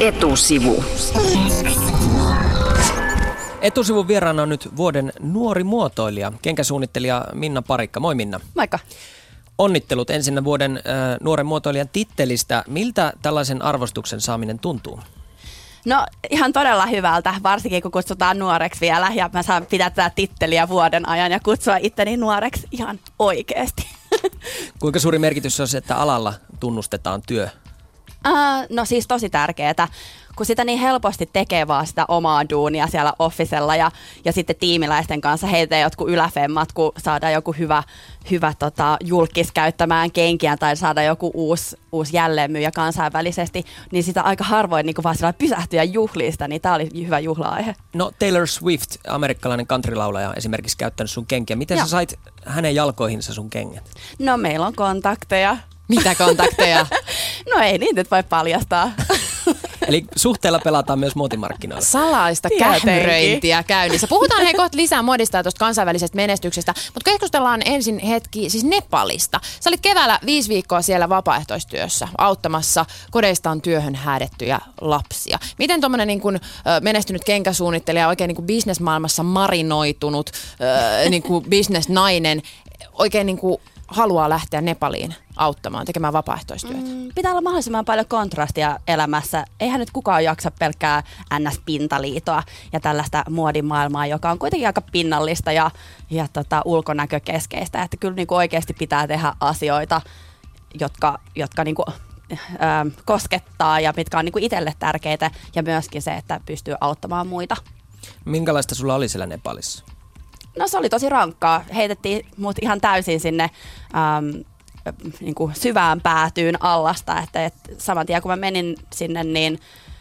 Etusivu. Etusivun vieraana on nyt vuoden nuori muotoilija, kenkäsuunnittelija Minna Parikka. Moi Minna. Moikka. Onnittelut ensin vuoden äh, nuoren muotoilijan tittelistä. Miltä tällaisen arvostuksen saaminen tuntuu? No ihan todella hyvältä, varsinkin kun kutsutaan nuoreksi vielä ja mä saan pitää tätä titteliä vuoden ajan ja kutsua itteni nuoreksi ihan oikeasti. Kuinka suuri merkitys on se, että alalla tunnustetaan työ? Uh, no siis tosi tärkeää kun sitä niin helposti tekee vaan sitä omaa duunia siellä officella ja, ja sitten tiimiläisten kanssa heitä jotkut yläfemmat, kun saadaan joku hyvä, hyvä tota, julkis käyttämään kenkiä tai saada joku uusi, uusi jälleenmyyjä kansainvälisesti, niin sitä aika harvoin niin vaan sillä pysähtyä juhlista, niin tämä oli hyvä juhla-aihe. No Taylor Swift, amerikkalainen countrylaulaja, esimerkiksi käyttänyt sun kenkiä. Miten ja. sä sait hänen jalkoihinsa sun kengät? No meillä on kontakteja. Mitä kontakteja? no ei niitä voi paljastaa. Eli suhteella pelataan myös muotimarkkinoilla. Salaista kähmyröintiä käynnissä. Puhutaan hei kohta lisää modista ja tuosta kansainvälisestä menestyksestä, mutta keskustellaan ensin hetki siis Nepalista. Sä olit keväällä viisi viikkoa siellä vapaaehtoistyössä auttamassa kodeistaan työhön häädettyjä lapsia. Miten tuommoinen niin kun, menestynyt kenkäsuunnittelija, oikein niin kuin bisnesmaailmassa marinoitunut niin kuin bisnesnainen, oikein niin kuin haluaa lähteä Nepaliin auttamaan, tekemään vapaaehtoistyötä? Mm, pitää olla mahdollisimman paljon kontrastia elämässä. Eihän nyt kukaan jaksa pelkkää NS-pintaliitoa ja tällaista muodimaailmaa, joka on kuitenkin aika pinnallista ja, ja tota, ulkonäkökeskeistä. Että kyllä niin kuin oikeasti pitää tehdä asioita, jotka, jotka niin kuin, ö, koskettaa ja mitkä on niin kuin itselle tärkeitä ja myöskin se, että pystyy auttamaan muita. Minkälaista sulla oli siellä Nepalissa? No se oli tosi rankkaa. Heitettiin mut ihan täysin sinne äm, niin kuin syvään päätyyn allasta. Että, et saman tien kun mä menin sinne, niin,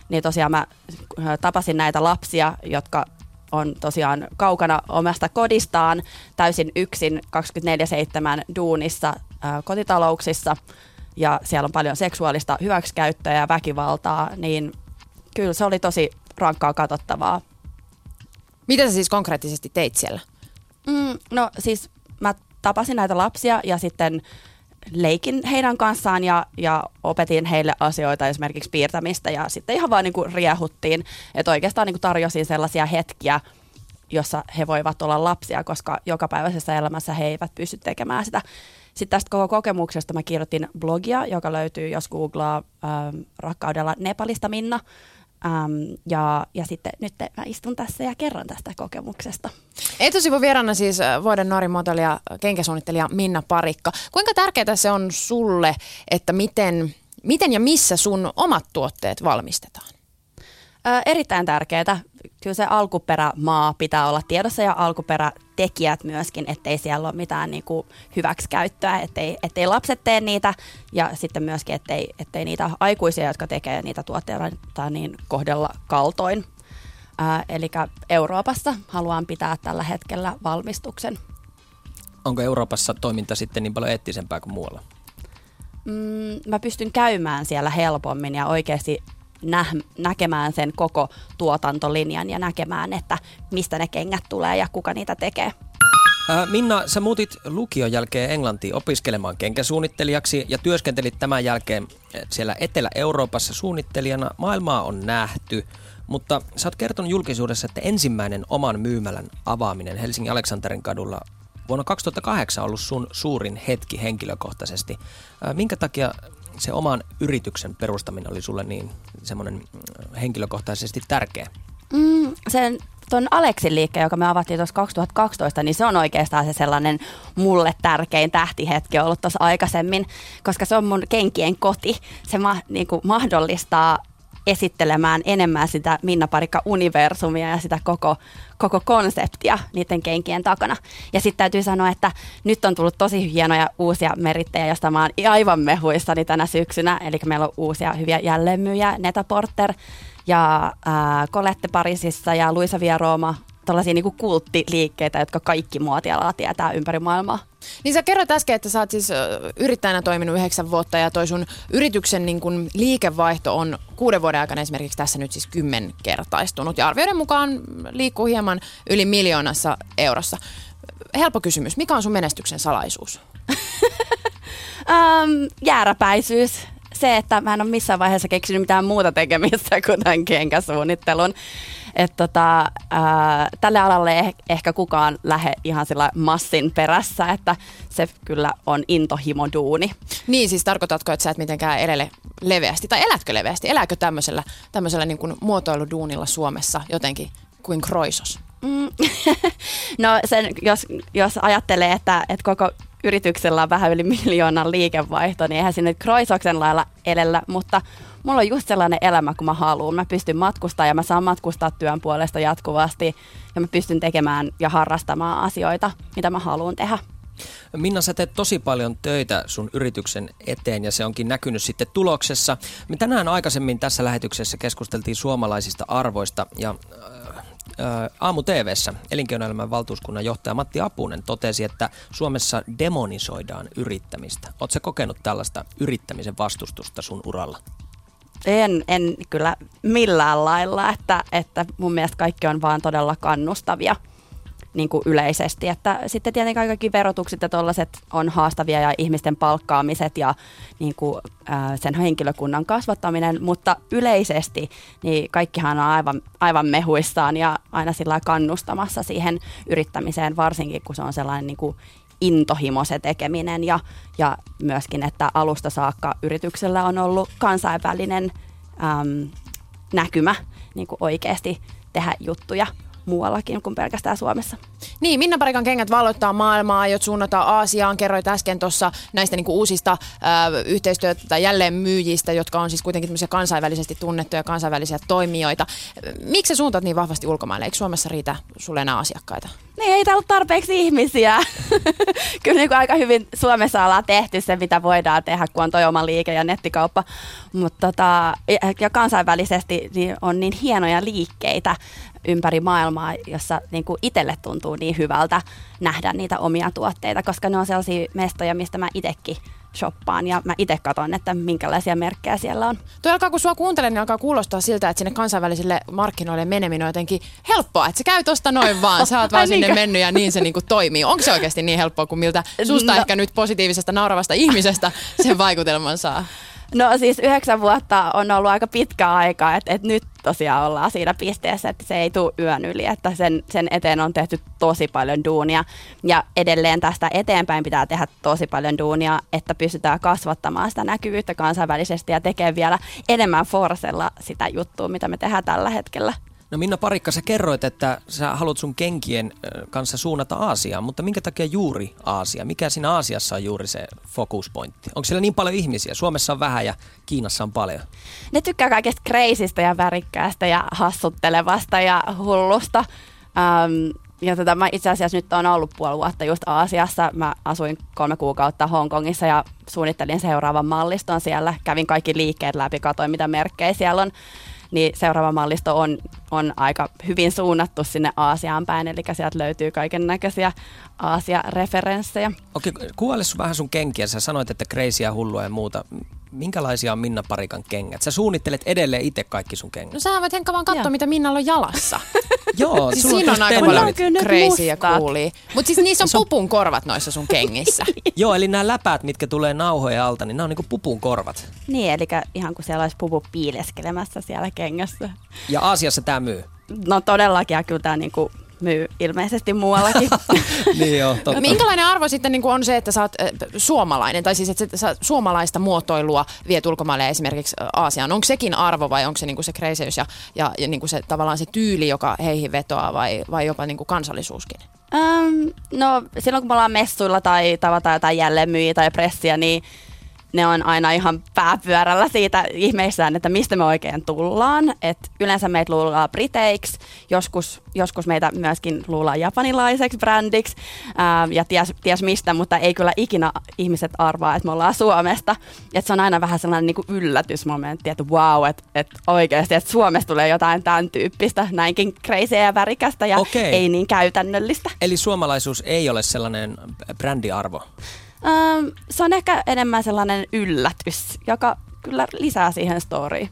niin tosiaan mä äh, tapasin näitä lapsia, jotka on tosiaan kaukana omasta kodistaan, täysin yksin 24-7 duunissa ää, äh, kotitalouksissa ja siellä on paljon seksuaalista hyväksikäyttöä ja väkivaltaa, niin kyllä se oli tosi rankkaa katsottavaa. Mitä sä siis konkreettisesti teit siellä? Mm, no siis mä tapasin näitä lapsia ja sitten leikin heidän kanssaan ja, ja opetin heille asioita, esimerkiksi piirtämistä ja sitten ihan vaan niin kuin riehuttiin, että oikeastaan niin kuin tarjosin sellaisia hetkiä, jossa he voivat olla lapsia, koska jokapäiväisessä elämässä he eivät pysty tekemään sitä. Sitten tästä koko kokemuksesta mä kirjoitin blogia, joka löytyy, jos googlaa ähm, rakkaudella Nepalista Minna. Ähm, ja, ja sitten nyt mä istun tässä ja kerron tästä kokemuksesta. Etusivu vieraana siis äh, vuoden nuori muotoilija, kenkäsuunnittelija Minna Parikka. Kuinka tärkeää se on sulle, että miten, miten ja missä sun omat tuotteet valmistetaan? Ö, erittäin tärkeää. Kyllä se alkuperämaa pitää olla tiedossa ja alkuperätekijät myöskin, ettei siellä ole mitään niin kuin hyväksikäyttöä, ettei, ettei lapset tee niitä ja sitten myöskin, ettei, ettei niitä aikuisia, jotka tekee niitä tuotteita, niin kohdella kaltoin. Eli Euroopassa haluan pitää tällä hetkellä valmistuksen. Onko Euroopassa toiminta sitten niin paljon eettisempää kuin muualla? Mm, mä pystyn käymään siellä helpommin ja oikeasti nä- näkemään sen koko tuotantolinjan ja näkemään, että mistä ne kengät tulee ja kuka niitä tekee. Minna, sä muutit lukion jälkeen Englantiin opiskelemaan kenkäsuunnittelijaksi ja työskentelit tämän jälkeen siellä Etelä-Euroopassa suunnittelijana. Maailmaa on nähty, mutta sä oot kertonut julkisuudessa, että ensimmäinen oman myymälän avaaminen Helsingin Aleksanterin kadulla vuonna 2008 on ollut sun suurin hetki henkilökohtaisesti. Minkä takia se oman yrityksen perustaminen oli sulle niin semmoinen mm, henkilökohtaisesti tärkeä? Mm, sen tuon Aleksin liikkeen, joka me avattiin tuossa 2012, niin se on oikeastaan se sellainen mulle tärkein tähtihetki ollut tuossa aikaisemmin, koska se on mun kenkien koti. Se ma, niin mahdollistaa esittelemään enemmän sitä Minna Parikka-universumia ja sitä koko, koko konseptia niiden kenkien takana. Ja sitten täytyy sanoa, että nyt on tullut tosi hienoja uusia merittejä, joista mä oon aivan mehuissani tänä syksynä. Eli meillä on uusia hyviä jälleenmyyjä, Neta Porter ja äh, Colette Parisissa ja Luisa Vieroma tällaisia niin kulttiliikkeitä, jotka kaikki muotialalla tietää ympäri maailmaa. Niin sä kerroit äsken, että sä oot siis yrittäjänä toiminut yhdeksän vuotta ja toi sun yrityksen niin kun liikevaihto on kuuden vuoden aikana esimerkiksi tässä nyt siis kymmenkertaistunut ja arvioiden mukaan liikkuu hieman yli miljoonassa eurossa. Helppo kysymys, mikä on sun menestyksen salaisuus? um, jääräpäisyys, se, että mä en ole missään vaiheessa keksinyt mitään muuta tekemistä kuin tämän kenkäsuunnittelun. Että tota, ää, tälle alalle ei ehkä kukaan lähde ihan sillä massin perässä, että se kyllä on intohimoduuni. Niin, siis tarkoitatko, että sä et mitenkään elele leveästi, tai elätkö leveästi? Elääkö tämmöisellä, tämmöisellä niin kuin muotoiluduunilla Suomessa jotenkin kuin kroisos? Mm. no sen, jos, jos ajattelee, että, että koko yrityksellä on vähän yli miljoonan liikevaihto, niin eihän sinne kroisoksen lailla edellä, mutta mulla on just sellainen elämä, kun mä haluan. Mä pystyn matkustaa ja mä saan matkustaa työn puolesta jatkuvasti ja mä pystyn tekemään ja harrastamaan asioita, mitä mä haluan tehdä. Minna, sä teet tosi paljon töitä sun yrityksen eteen ja se onkin näkynyt sitten tuloksessa. Me tänään aikaisemmin tässä lähetyksessä keskusteltiin suomalaisista arvoista ja Aamu TVssä elinkeinoelämän valtuuskunnan johtaja Matti Apunen totesi, että Suomessa demonisoidaan yrittämistä. Oletko kokenut tällaista yrittämisen vastustusta sun uralla? En, en kyllä millään lailla, että, että mun mielestä kaikki on vaan todella kannustavia niin kuin yleisesti. Että sitten tietenkin kaikki verotukset ja tollaiset on haastavia ja ihmisten palkkaamiset ja niin kuin, ää, sen henkilökunnan kasvattaminen, mutta yleisesti niin kaikkihan on aivan, aivan mehuissaan ja aina sillä kannustamassa siihen yrittämiseen, varsinkin kun se on sellainen niin kuin intohimo se tekeminen ja, ja myöskin, että alusta saakka yrityksellä on ollut kansainvälinen äm, näkymä niin kuin oikeasti tehdä juttuja muuallakin kuin pelkästään Suomessa. Niin, Minna Parikan kengät valloittaa maailmaa, aiot suunnata Aasiaan. Kerroit äsken tuossa näistä niinku uusista äh, yhteistyötä tai jälleen myyjistä, jotka on siis kuitenkin kansainvälisesti tunnettuja kansainvälisiä toimijoita. Miksi sä suuntaat niin vahvasti ulkomaille? Eikö Suomessa riitä sulle enää asiakkaita? Niin, ei täällä ole tarpeeksi ihmisiä. Kyllä niin aika hyvin Suomessa ollaan tehty se, mitä voidaan tehdä, kun on toi oma liike ja nettikauppa. Mutta tota, ja kansainvälisesti niin on niin hienoja liikkeitä ympäri maailmaa, jossa niin itselle tuntuu niin hyvältä nähdä niitä omia tuotteita, koska ne on sellaisia mestoja, mistä mä itsekin shoppaan ja mä itse katson, että minkälaisia merkkejä siellä on. Tuo alkaa, kun sua kuuntelen, niin alkaa kuulostaa siltä, että sinne kansainvälisille markkinoille meneminen on jotenkin helppoa, että se käy tosta noin vaan, sä oot vaan sinne niinkö? mennyt ja niin se niinku toimii. Onko se oikeasti niin helppoa kuin miltä susta no. ehkä nyt positiivisesta nauravasta ihmisestä sen vaikutelman saa? No siis yhdeksän vuotta on ollut aika pitkä aika, että et nyt tosiaan ollaan siinä pisteessä, että se ei tule yön yli, että sen, sen eteen on tehty tosi paljon duunia ja edelleen tästä eteenpäin pitää tehdä tosi paljon duunia, että pystytään kasvattamaan sitä näkyvyyttä kansainvälisesti ja tekee vielä enemmän forsella sitä juttua, mitä me tehdään tällä hetkellä. No Minna Parikka, sä kerroit, että sä haluat sun kenkien kanssa suunnata Aasiaan, mutta minkä takia juuri Aasia? Mikä siinä Aasiassa on juuri se focuspointti? Onko siellä niin paljon ihmisiä? Suomessa on vähän ja Kiinassa on paljon. Ne tykkää kaikesta kreisistä ja värikkäästä ja hassuttelevasta ja hullusta. Um, ja tota, mä itse asiassa nyt on ollut puoli vuotta just Aasiassa. Mä asuin kolme kuukautta Hongkongissa ja suunnittelin seuraavan malliston siellä. Kävin kaikki liikkeet läpi, katsoin mitä merkkejä siellä on niin seuraava mallisto on, on aika hyvin suunnattu sinne Aasiaan päin, eli sieltä löytyy kaiken näköisiä Aasia-referenssejä. Okei, kuvaile vähän sun kenkiä. Sä sanoit, että kreisiä, hullua ja muuta. Minkälaisia on Minna Parikan kengät? Sä suunnittelet edelleen itse kaikki sun kengät. No sä voit Henkka vaan katsoa, mitä Minnalla on jalassa. Joo, siis siinä on aika paljon crazy ja coolia. Mutta siis niissä on pupun korvat noissa sun kengissä. Joo, eli nämä läpäät, mitkä tulee nauhojen alta, niin nämä on niinku pupun korvat. Niin, eli ihan kuin siellä olisi pupu piileskelemässä siellä kengässä. Ja Aasiassa tämä myy? No todellakin, ja kyllä tämä niinku myy ilmeisesti muuallakin. niin joo, totta. Minkälainen arvo sitten niin kuin on se, että sä oot äh, suomalainen, tai siis että sä suomalaista muotoilua viet ulkomaille esimerkiksi Aasiaan. Onko sekin arvo vai onko se niin kuin se kreiseys ja, ja, ja niin kuin se, tavallaan se tyyli, joka heihin vetoaa vai, vai jopa niin kuin kansallisuuskin? Um, no silloin kun me ollaan messuilla tai tavataan jotain jälleenmyyjiä tai pressiä, niin ne on aina ihan pääpyörällä siitä ihmeissään, että mistä me oikein tullaan. Et yleensä meitä luullaan briteiksi, joskus, joskus meitä myöskin luullaan japanilaiseksi brändiksi ää, ja ties, ties mistä, mutta ei kyllä ikinä ihmiset arvaa, että me ollaan Suomesta. Et se on aina vähän sellainen niin kuin yllätysmomentti, että wow, että et oikeasti, että Suomesta tulee jotain tämän tyyppistä, näinkin crazy ja värikästä ja okay. ei niin käytännöllistä. Eli suomalaisuus ei ole sellainen brändiarvo? Um, se on ehkä enemmän sellainen yllätys, joka kyllä lisää siihen storyin.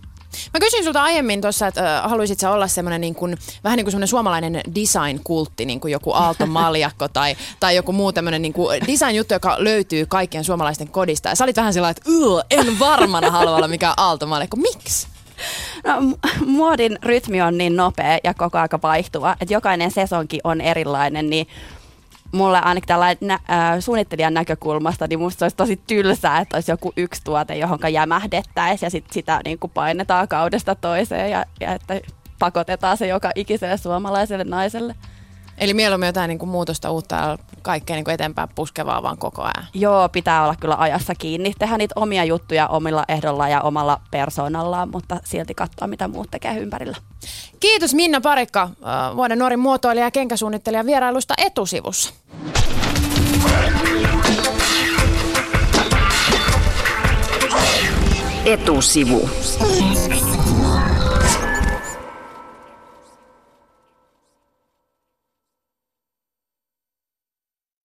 Mä kysyin sulta aiemmin tuossa, että äh, haluaisit sä olla semmoinen niin kuin, vähän niin kuin semmoinen suomalainen design-kultti, niin kuin joku Aalto Maljakko tai, tai joku muu tämmöinen niin kuin design-juttu, joka löytyy kaikkien suomalaisten kodista. Ja sä olit vähän sillä että en varmana halua olla mikään Aalto Maljakko. Miksi? No, muodin rytmi on niin nopea ja koko aika vaihtuva, että jokainen sesonki on erilainen, niin mulle ainakin tällainen nä- äh, suunnittelijan näkökulmasta, niin musta olisi tosi tylsää, että olisi joku yksi tuote, johon jämähdettäisiin ja sit sitä niin kuin painetaan kaudesta toiseen ja, ja että pakotetaan se joka ikiselle suomalaiselle naiselle. Eli mieluummin jotain niin kuin muutosta uutta ja kaikkea niin kuin eteenpäin puskevaa vaan koko ajan. Joo, pitää olla kyllä ajassa kiinni. Tehdä niitä omia juttuja omilla ehdolla ja omalla persoonallaan, mutta silti katsoa, mitä muut tekee ympärillä. Kiitos Minna Parikka, äh, vuoden nuori muotoilija ja kenkäsuunnittelija vierailusta etusivussa. Etusivu.